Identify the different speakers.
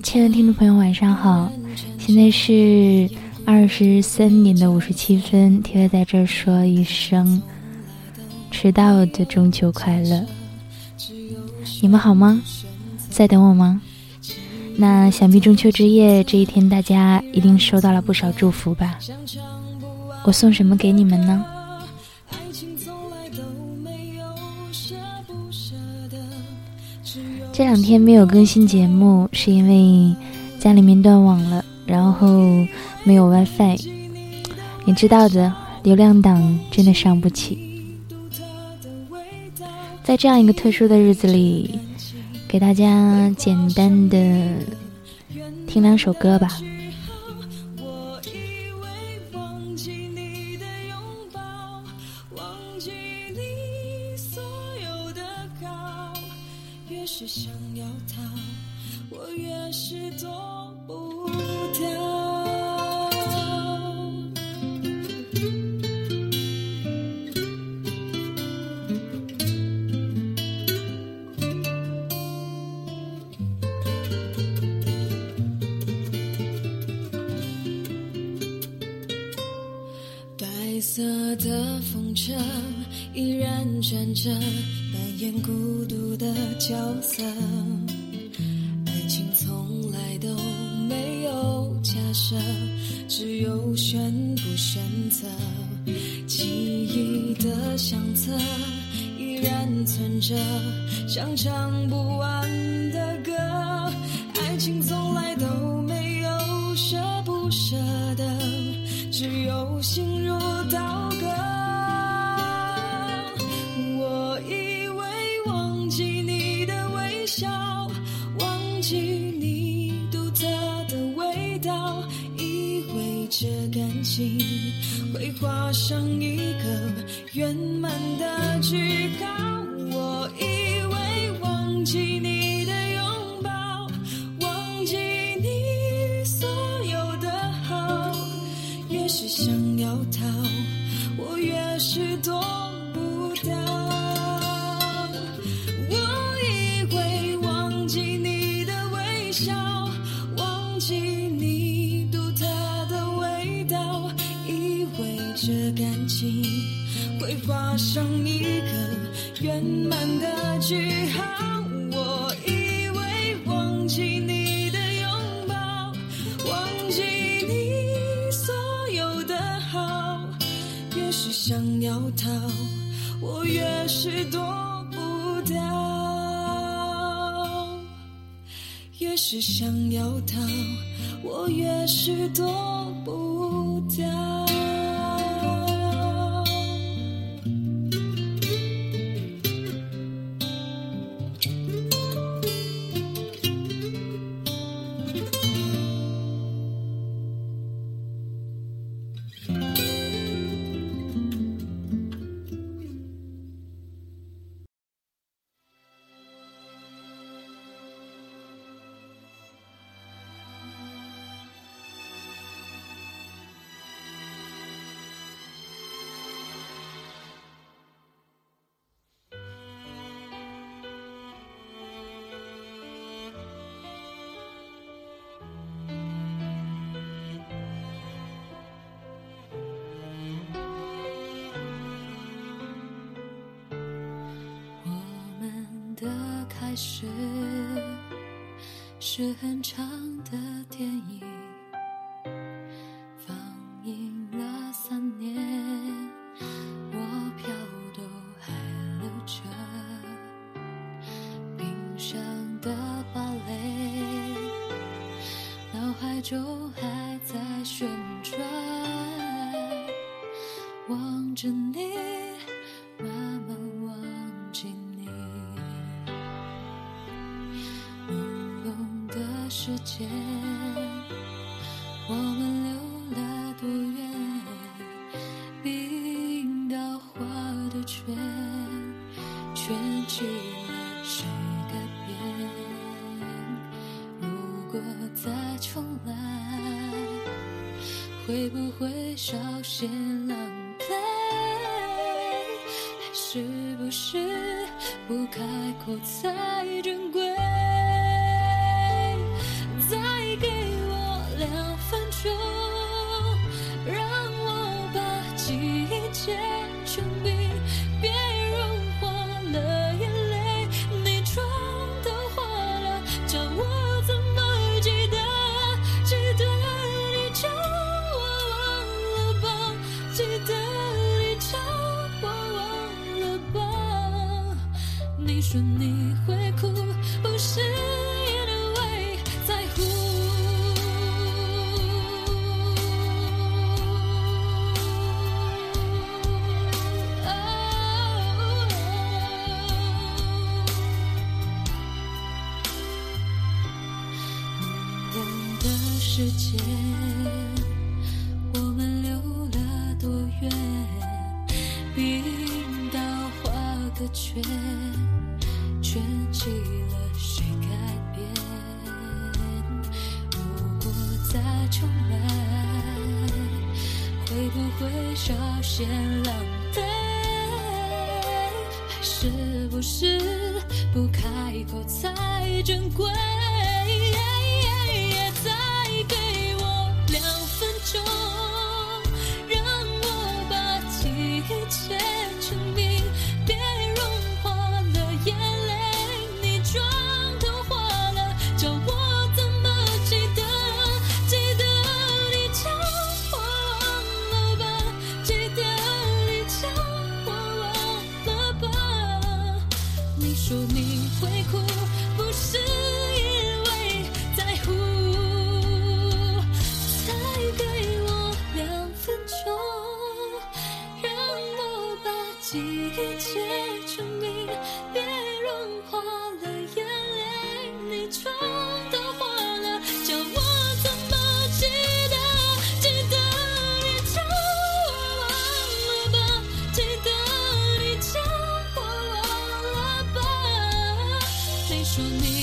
Speaker 1: 亲爱的听众朋友，晚上好！现在是二十三点的五十七分提前在这儿说一声迟到的中秋快乐。你们好吗？在等我吗？那想必中秋之夜这一天，大家一定收到了不少祝福吧？我送什么给你们呢？这两天没有更新节目，是因为家里面断网了，然后没有 WiFi。你知道的，流量党真的伤不起。在这样一个特殊的日子里，给大家简单的听两首歌吧。
Speaker 2: 越是想要
Speaker 3: 逃
Speaker 2: 我越
Speaker 3: 是
Speaker 2: 躲不
Speaker 3: 掉白色的风车依然转着演孤独的角色。爱情从来都没有假设，只有选不选择。记忆的相册依然存着，像唱不完的歌。爱情从来都没有舍不舍得，只有心如。这感情会画上一个圆满的句号。我以为忘记你的拥抱，忘记你所有的好，越是想心会画上一个圆满的句号。我以为忘记你的拥抱，忘记你所有的好。越是想要逃，我越是躲不掉；越是想要逃，我越是躲不掉。开始是很长的电影，放映了三年，我票都还留着，冰上的芭蕾，脑海中还在旋转，望着你。时间，我们溜了多远？冰刀划的圈，圈起了谁改变？如果再重来，会不会稍显狼狈？还是不是不开口才珍贵？世界，我们溜了多远？冰刀划个圈，圈起了谁改变？如果再重来，会不会稍显狼狈？还是不是不开口才珍贵？切。to me.